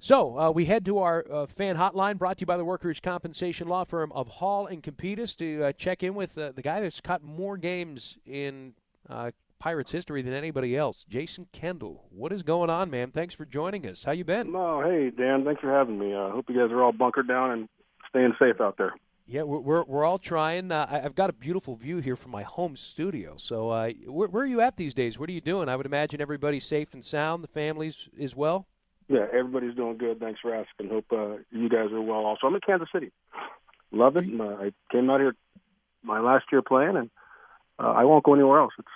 So uh, we head to our uh, fan hotline brought to you by the workers' compensation law firm of Hall and Competus to uh, check in with uh, the guy that's caught more games in uh, Pirates history than anybody else, Jason Kendall. What is going on, man? Thanks for joining us. How you been? Oh, hey Dan, thanks for having me. I hope you guys are all bunkered down and staying safe out there. Yeah, we're we're, we're all trying. Uh, I, have got a beautiful view here from my home studio. So, uh, where, where, are you at these days? What are you doing? I would imagine everybody's safe and sound. The families as well. Yeah, everybody's doing good. Thanks for asking. Hope uh, you guys are well. Also, I'm in Kansas City. Love it. Uh, I came out here my last year playing, and uh, I won't go anywhere else. It's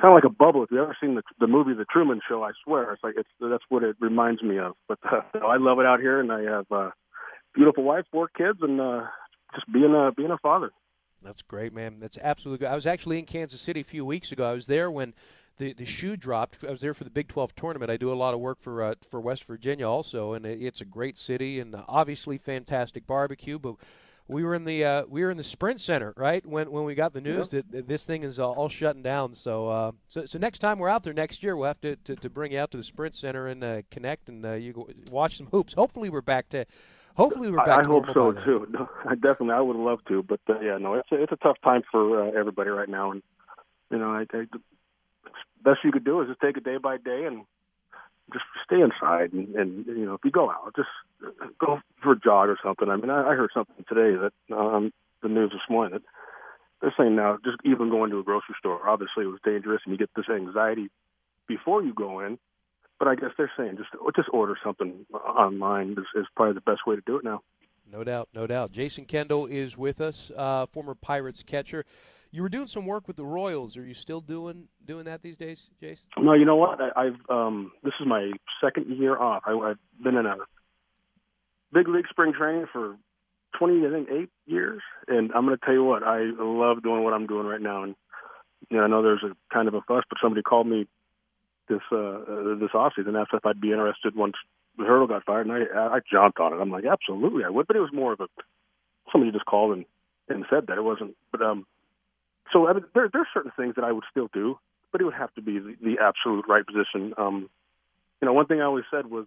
kind of like a bubble. If you ever seen the the movie The Truman Show, I swear it's like it's that's what it reminds me of. But uh, I love it out here, and I have a beautiful wife, four kids, and uh, just being a being a father. That's great, man. That's absolutely good. I was actually in Kansas City a few weeks ago. I was there when the the shoe dropped. I was there for the Big 12 tournament. I do a lot of work for uh, for West Virginia also, and it's a great city and obviously fantastic barbecue. But we were in the uh, we were in the Sprint Center, right? When when we got the news that, that, this thing is all, all shutting down. So, uh, so so next time we're out there next year, we'll have to, to, to bring you out to the Sprint Center and uh, connect and uh, you go watch some hoops. Hopefully, we're back to. Hopefully, we're back. I, I hope so too. No, I definitely, I would love to, but uh, yeah, no, it's a, it's a tough time for uh, everybody right now, and you know, I, I, best you could do is just take it day by day and just stay inside and, and you know if you go out just go for a jog or something. I mean i, I heard something today that um the news this morning that they're saying now just even going to a grocery store obviously it was dangerous and you get this anxiety before you go in. But i guess they're saying just just order something online is, is probably the best way to do it now. No doubt no doubt. Jason Kendall is with us uh, former Pirates catcher you were doing some work with the Royals. Are you still doing doing that these days, Jason? No, you know what? I, I've um, this is my second year off. I, I've been in a big league spring training for twenty, I think, eight years, and I'm going to tell you what. I love doing what I'm doing right now, and you know, I know there's a kind of a fuss, but somebody called me this uh, uh this offseason asked if I'd be interested once the Hurdle got fired, and I I jumped on it. I'm like, absolutely, I would, but it was more of a somebody just called and and said that it wasn't, but um so I mean, there there's certain things that I would still do, but it would have to be the, the absolute right position. Um, you know, one thing I always said was,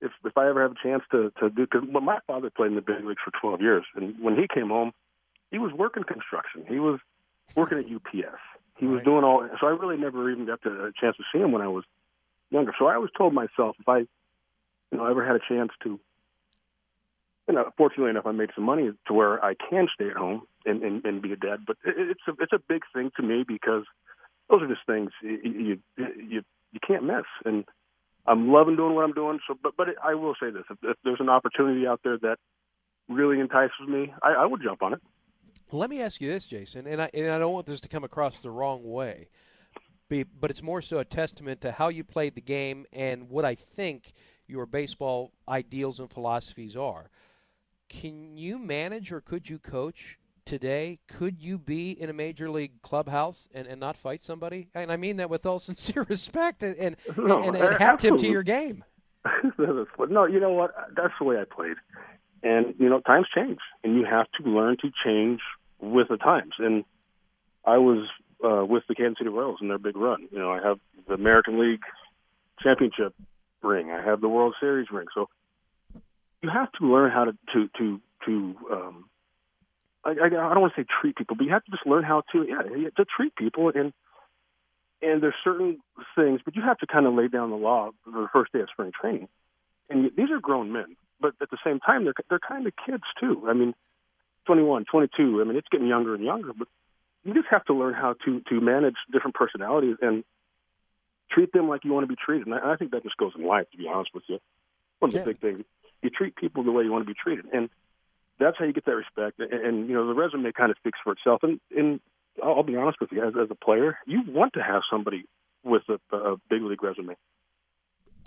if if I ever have a chance to to do, because my father played in the big leagues for 12 years, and when he came home, he was working construction. He was working at UPS. He was doing all. So I really never even got the, a chance to see him when I was younger. So I always told myself if I, you know, ever had a chance to you know, fortunately enough, I made some money to where I can stay at home and, and, and be a dad. But it, it's a it's a big thing to me because those are just things you you you, you can't miss. And I'm loving doing what I'm doing. So, but but it, I will say this: if, if there's an opportunity out there that really entices me, I, I would jump on it. Let me ask you this, Jason, and I and I don't want this to come across the wrong way, but it's more so a testament to how you played the game and what I think your baseball ideals and philosophies are can you manage or could you coach today? Could you be in a major league clubhouse and, and not fight somebody? And I mean that with all sincere respect and and, no, and, and have them to your game. no, you know what? That's the way I played. And you know, times change, and you have to learn to change with the times. And I was uh, with the Kansas City Royals in their big run. You know, I have the American League championship ring. I have the World Series ring. So you have to learn how to to to to um, I, I, I don't want to say treat people, but you have to just learn how to yeah to treat people and and there's certain things, but you have to kind of lay down the law for the first day of spring training. and these are grown men, but at the same time, they're they're kind of kids too. I mean, 21, 22. I mean, it's getting younger and younger, but you just have to learn how to to manage different personalities and treat them like you want to be treated. And I, I think that just goes in life, to be honest with you. One of the Yeah. big things you treat people the way you want to be treated, and that's how you get that respect. And, and you know, the resume kind of speaks for itself. And, and I'll, be honest with you, as, as a player, you want to have somebody with a, a big league resume.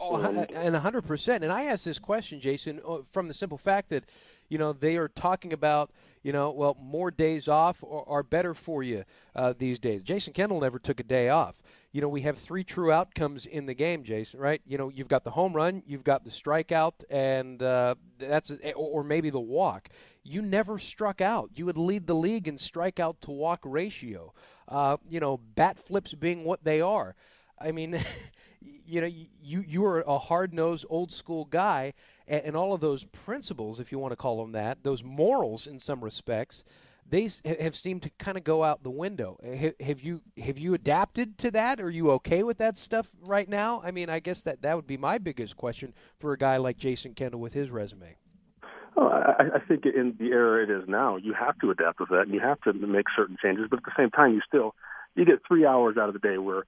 Oh, and a hundred percent. And I ask this question, Jason, uh, from the simple fact that, you know, they are talking about, you know, well, more days off are, are better for you uh, these days. Jason Kendall never took a day off. You know, we have three true outcomes in the game, Jason. Right? You know, you've got the home run, you've got the strikeout, and uh, that's or or maybe the walk. You never struck out. You would lead the league in strikeout to walk ratio. Uh, you know, bat flips being what they are. I mean, you know, you you are a hard nosed, old school guy, and, and all of those principles, if you want to call them that, those morals in some respects, they have seemed to kind of go out the window. Have you have you adapted to that? Are you okay with that stuff right now? I mean, I guess that that would be my biggest question for a guy like Jason Kendall with his resume. Oh, I, I think in the era it is now, you have to adapt with that, and you have to make certain changes. But at the same time, you still you get three hours out of the day where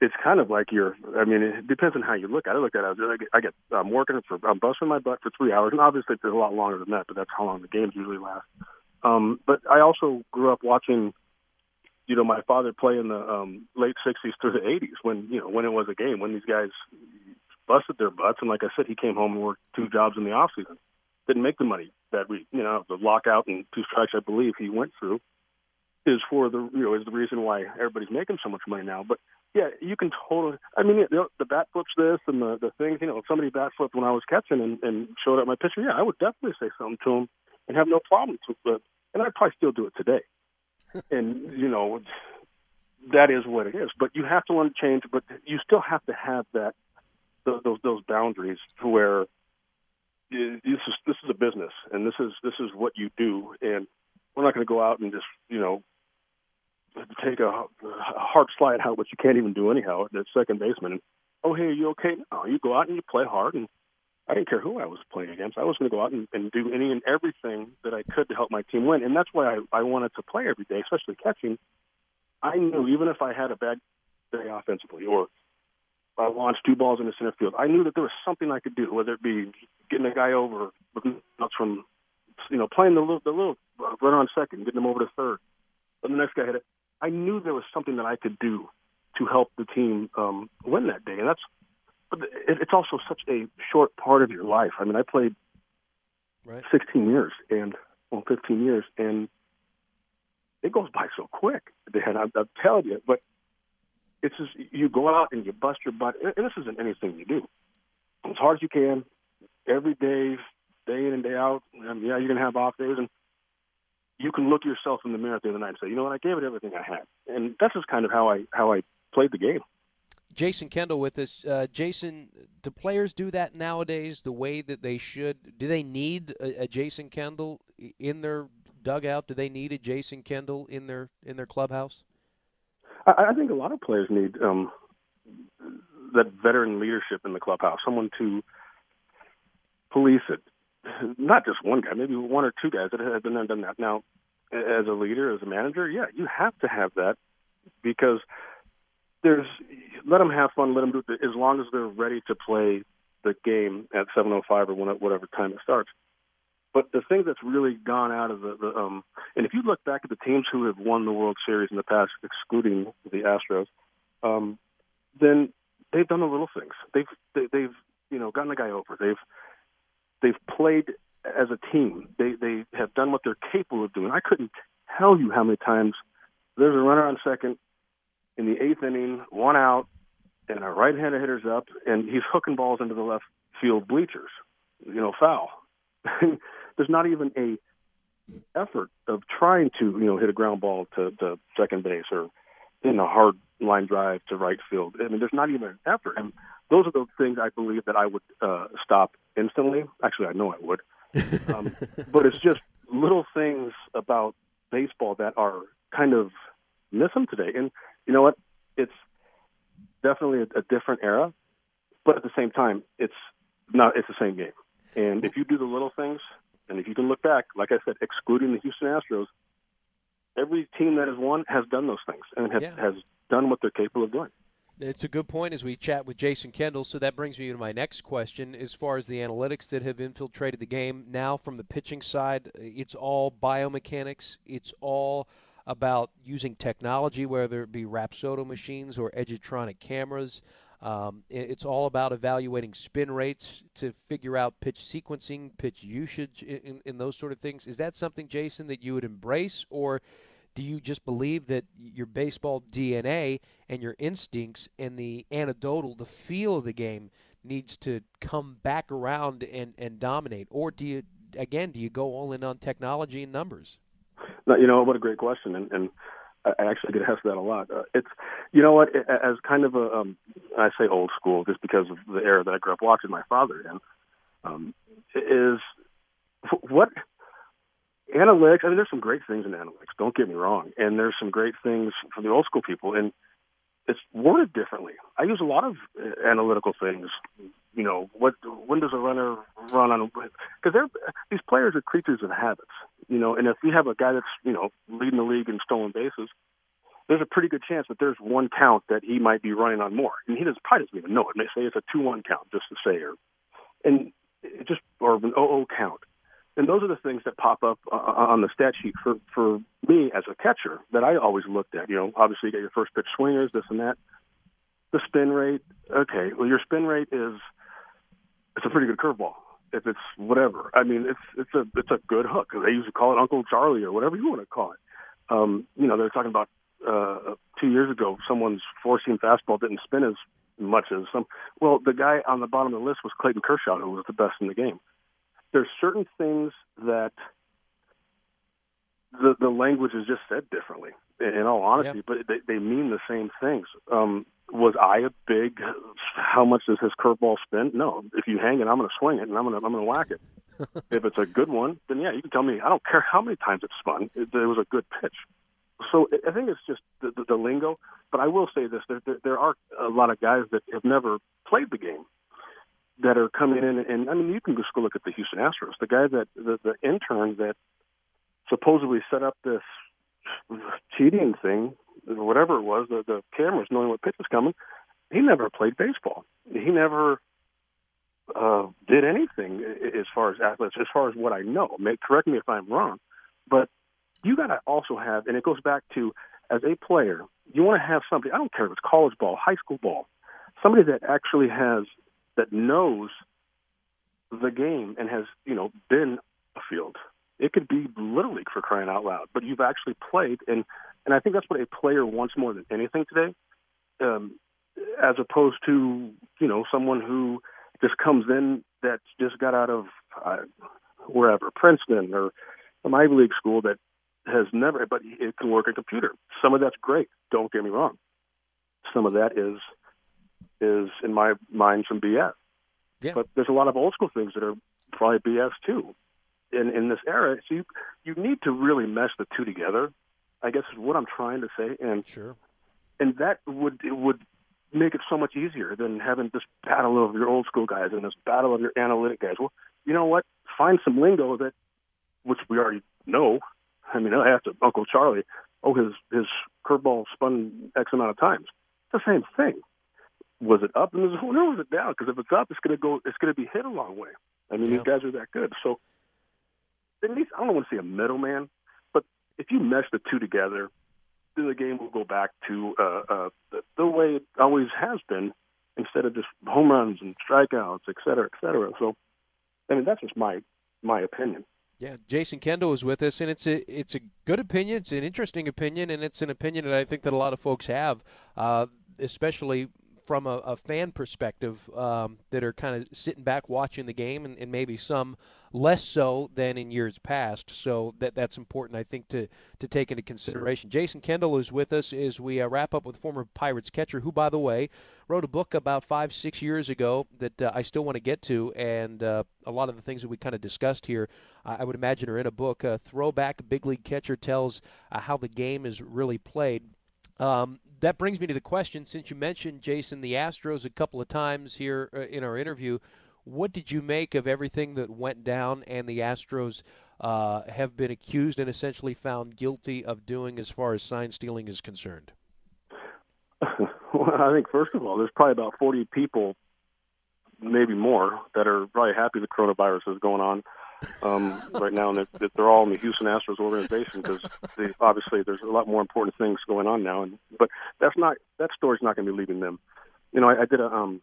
it's kind of like you're. I mean, it depends on how you look at it. I look at it I get, I get I'm working for I'm busting my butt for three hours, and obviously it's a lot longer than that, but that's how long the games usually last. Um, but I also grew up watching, you know, my father play in the um, late '60s through the '80s when you know when it was a game when these guys busted their butts, and like I said, he came home and worked two jobs in the off season. Didn't make the money that week. You know, the lockout and two strikes, I believe he went through, is for the you know is the reason why everybody's making so much money now. But yeah, you can totally. I mean, the, the bat flips this and the the things. You know, if somebody bat flipped when I was catching and, and showed up my pitcher, yeah, I would definitely say something to him and have no problem. To, but and I'd probably still do it today. and you know, that is what it is. But you have to learn to change. But you still have to have that those those, those boundaries to where this is this is a business and this is this is what you do and we're not going to go out and just you know take a, a hard slide out which you can't even do anyhow at second baseman and oh hey are you okay no you go out and you play hard and I didn't care who I was playing against I was going to go out and, and do any and everything that I could to help my team win and that's why I, I wanted to play every day especially catching I knew even if I had a bad day offensively or I launched two balls in the center field. I knew that there was something I could do, whether it be getting a guy over from, you know, playing the little, the little uh, runner on second, getting him over to third. But the next guy hit it. I knew there was something that I could do to help the team um, win that day, and that's. But it, it's also such a short part of your life. I mean, I played Right. 16 years and well, 15 years, and it goes by so quick. And I'm, I'm telling you, but it's just you go out and you bust your butt, and this isn't anything you do as hard as you can every day, day in and day out. And yeah, you're gonna have off days, and you can look yourself in the mirror at the end of the night and say, you know what, I gave it everything I had, and that's just kind of how I how I played the game. Jason Kendall with us. Uh, Jason, do players do that nowadays the way that they should? Do they need a, a Jason Kendall in their dugout? Do they need a Jason Kendall in their in their clubhouse? I, I think a lot of players need um, that veteran leadership in the clubhouse, someone to police it. Not just one guy, maybe one or two guys that have been there done that. Now, as a leader, as a manager, yeah, you have to have that because there's let them have fun, let them do it as long as they're ready to play the game at 7:05 or whatever time it starts. But the thing that's really gone out of the, the um, and if you look back at the teams who have won the World Series in the past, excluding the Astros, um, then they've done the little things. They've they, they've you know gotten the guy over. They've they've played as a team. They they have done what they're capable of doing. I couldn't tell you how many times there's a runner on second in the eighth inning, one out, and a right-handed hitter's up, and he's hooking balls into the left field bleachers. You know, foul. there's not even a effort of trying to you know hit a ground ball to, to second base or in a hard line drive to right field. I mean, there's not even an effort, and those are the things I believe that I would uh, stop instantly. Actually, I know I would, um, but it's just little things about baseball that are kind of missing today. And you know what? It's definitely a, a different era. but at the same time, it's not. It's the same game. And if you do the little things, and if you can look back, like I said, excluding the Houston Astros, every team that has won has done those things and has, Yeah. has done what they're capable of doing. It's a good point as we chat with Jason Kendall. So that brings me to my next question. As far as the analytics that have infiltrated the game, now from the pitching side, it's all biomechanics. It's all about using technology, whether it be Rapsodo machines or Edgertronic cameras. Um, it's all about evaluating spin rates to figure out pitch sequencing, pitch usage, in, in, in those sort of things. Is that something, Jason, that you would embrace, or do you just believe that your baseball DNA and your instincts and the anecdotal, the feel of the game needs to come back around and, and dominate? Or do you, again, do you go all in on technology and numbers? You know what a great question, and, and I I actually get asked that a lot. Uh, it's you know what, as kind of a um, I say old school just because of the era that I grew up watching my father in, um, is what analytics. I mean, there's some great things in analytics. Don't get me wrong, and there's some great things for the old school people, and it's worded differently. I use a lot of uh, analytical things. You know, what when does a runner run on? Because they're these players are creatures of habits. You know, and if we have a guy that's you know leading the league in stolen bases, there's a pretty good chance that there's one count that he might be running on more, and he doesn't probably doesn't even know it. May say it's a two-one count, just to say, or and it just or an 0 count. And those are the things that pop up uh, on the stat sheet for for me as a catcher that I always looked at. You know, obviously you get your first pitch swingers, this and that. The spin rate, okay. Well, your spin rate is it's a pretty good curveball. If it's whatever, I mean, it's it's a it's a good hook. They used to call it Uncle Charlie or whatever you want to call it. Um, you know, they're talking about uh, two years ago, someone's four seam fastball didn't spin as much as some. Well, the guy on the bottom of the list was Clayton Kershaw, who was the best in the game. There's certain things that the the language is just said differently. In, in all honesty, Yeah. but they, they mean the same things. Um, was I a big? How much does his curveball spin? No. If you hang it, I'm going to swing it, and I'm going to I'm going to whack it. if it's a good one, then yeah, you can tell me. I don't care how many times it's spun. It, it was a good pitch. So I- I think it's just the, the, the lingo. But I will say this: there, there, there are a lot of guys that have never played the game that are coming in, and and I mean, you can just go look at the Houston Astros. The guy that the, the intern that supposedly set up this cheating thing, whatever it was, the, the cameras knowing what pitch is coming. He never played baseball. He never uh, did anything as far as athletes, as far as what I know. May, correct me if I'm wrong, but you got to also have, and it goes back to as a player, you want to have somebody. I don't care if it's college ball, high school ball, somebody that actually has that knows the game and has you know been a field. It could be little league for crying out loud, but you've actually played, and and I think that's what a player wants more than anything today, um, as opposed to you know someone who just comes in that just got out of uh, wherever Princeton or some Ivy League school that has never, but it can work a computer. Some of that's great. Don't get me wrong. Some of that is is in my mind some BS. Yeah. But there's a lot of old school things that are probably BS too. In in this era, so you you need to really mesh the two together. I guess is what I'm trying to say, and Sure. and that would it would make it so much easier than having this battle of your old school guys and this battle of your analytic guys. Well, you know what? Find some lingo that, which we already know. I mean, I have to Uncle Charlie. Oh, his his curveball spun X amount of times. It's the same thing. Was it up zone or was it down? Because if it's up, it's going to go. It's going to be hit a long way. I mean, Yeah. these guys are that good. So at least I don't want to say a middleman, but if you mesh the two together, the game will go back to uh, uh, the, the way it always has been, instead of just home runs and strikeouts, et cetera, et cetera. So, I mean, that's just my my opinion. Yeah, Jason Kendall is with us, and it's a it's a good opinion. It's an interesting opinion, and it's an opinion that I think that a lot of folks have, uh, especially from a, a fan perspective, um, that are kind of sitting back watching the game, and, and maybe some less so than in years past. So that that's important, I think, to to take into consideration. Jason Kendall is with us as we uh, wrap up with former Pirates catcher, who, by the way, wrote a book about five six years ago that uh, I still want to get to, and uh, a lot of the things that we kind of discussed here, I I would imagine are in a book. Uh, Throwback Big League Catcher tells uh, how the game is really played. Um, that brings me to the question. Since you mentioned Jason the Astros a couple of times here uh, in our interview, what did you make of everything that went down and the Astros uh, have been accused and essentially found guilty of doing as far as sign stealing is concerned? well, I think first of all, there's probably about 40 people, maybe more, that are probably happy the coronavirus is going on um, right now, and that, they're all in the Houston Astros organization because obviously there's a lot more important things going on now. And but that's not that story's not going to be leaving them. You know, I, I did a um,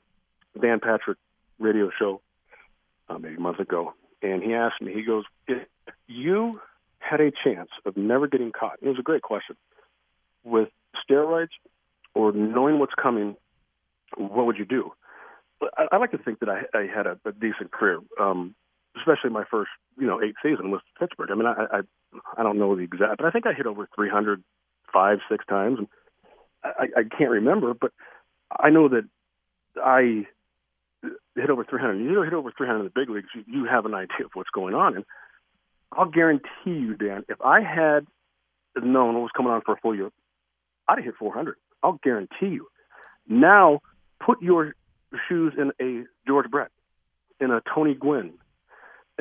Dan Patrick radio show uh, maybe a month ago, and he asked me, he goes, if you had a chance of never getting caught, it was a great question, with steroids or knowing what's coming, what would you do? I, I like to think that I, I had a, a decent career, um, especially my first, you know, eight season with Pittsburgh. I mean, I, I, I don't know the exact, but I think I hit over 300 five, six times, and I, I can't remember, but I know that I hit over 300. You hit over 300 in the big leagues, you, you have an idea of what's going on. And I'll guarantee you, Dan, if I had known what was coming on for a full year, I'd have hit 400. I'll guarantee you. Now, put your shoes in a George Brett, in a Tony Gwynn,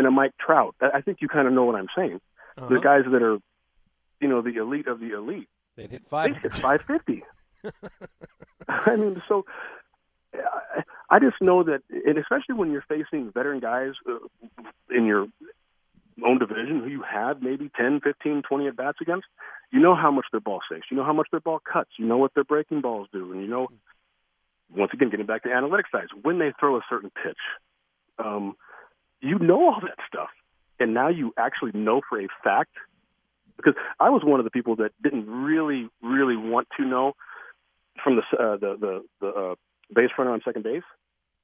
in a Mike Trout. I think you kind of know what I'm saying. Uh-huh. The guys that are, you know, the elite of the elite. They hit five. They hit 550. I mean, so I just know that, and especially when you're facing veteran guys uh, in your own division who you had maybe 10, 15, 20 at bats against, you know how much their ball saves. You know how much their ball cuts. You know what their breaking balls do. And you know, once again, getting back to analytics sides, when they throw a certain pitch, um, you know all that stuff. And now you actually know for a fact, because I was one of the people that didn't really, really want to know from the uh, the the, the uh, base runner on second base,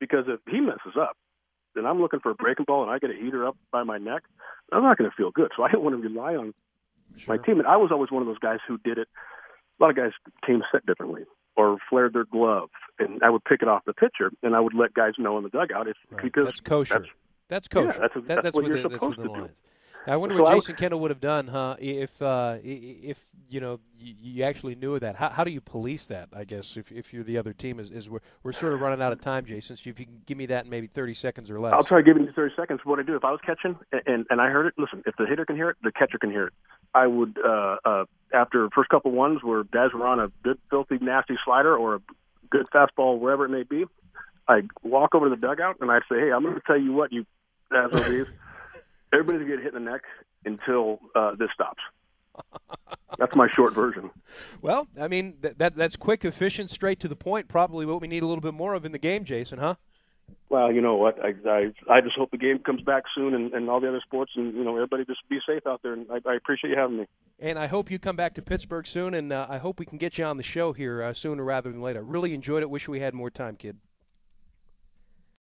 because if he messes up, and I'm looking for a breaking ball and I get a heater up by my neck, I'm not going to feel good. So I didn't want to rely on sure. my team. And I was always one of those guys who did it. A lot of guys came set differently or flared their glove, and I would pick it off the pitcher, and I would let guys know in the dugout if right. because that's kosher. That's, that's kosher. Yeah, that's, that, that's, that's, what, you're the, supposed to do. I wonder so what I, Jason Kendall would have done, huh? If uh, if you know you you actually knew of that. How, how do you police that? I guess if, if you're the other team, is, is we're, we're sort of running out of time, Jason. So if you can give me that in maybe 30 seconds or less. I'll try giving you 30 seconds. What I do if I was catching and, and and I heard it. Listen, if the hitter can hear it, the catcher can hear it. I would uh, uh, after first couple ones where guys were on a good, filthy, nasty slider or a good fastball, wherever it may be, I'd walk over to the dugout and I'd say, "Hey, I'm going to tell you what, you SOBs." everybody's gonna get hit in the neck until uh, this stops. That's my short version. Well, I mean that, that that's quick, efficient, straight to the point. Probably what we need a little bit more of in the game, Jason, huh? Well, you know what? I I, I just hope the game comes back soon, and, and all the other sports, and you know everybody just be safe out there. And I, I appreciate you having me. And I hope you come back to Pittsburgh soon, and uh, I hope we can get you on the show here uh, sooner rather than later. Really enjoyed it. Wish we had more time, kid.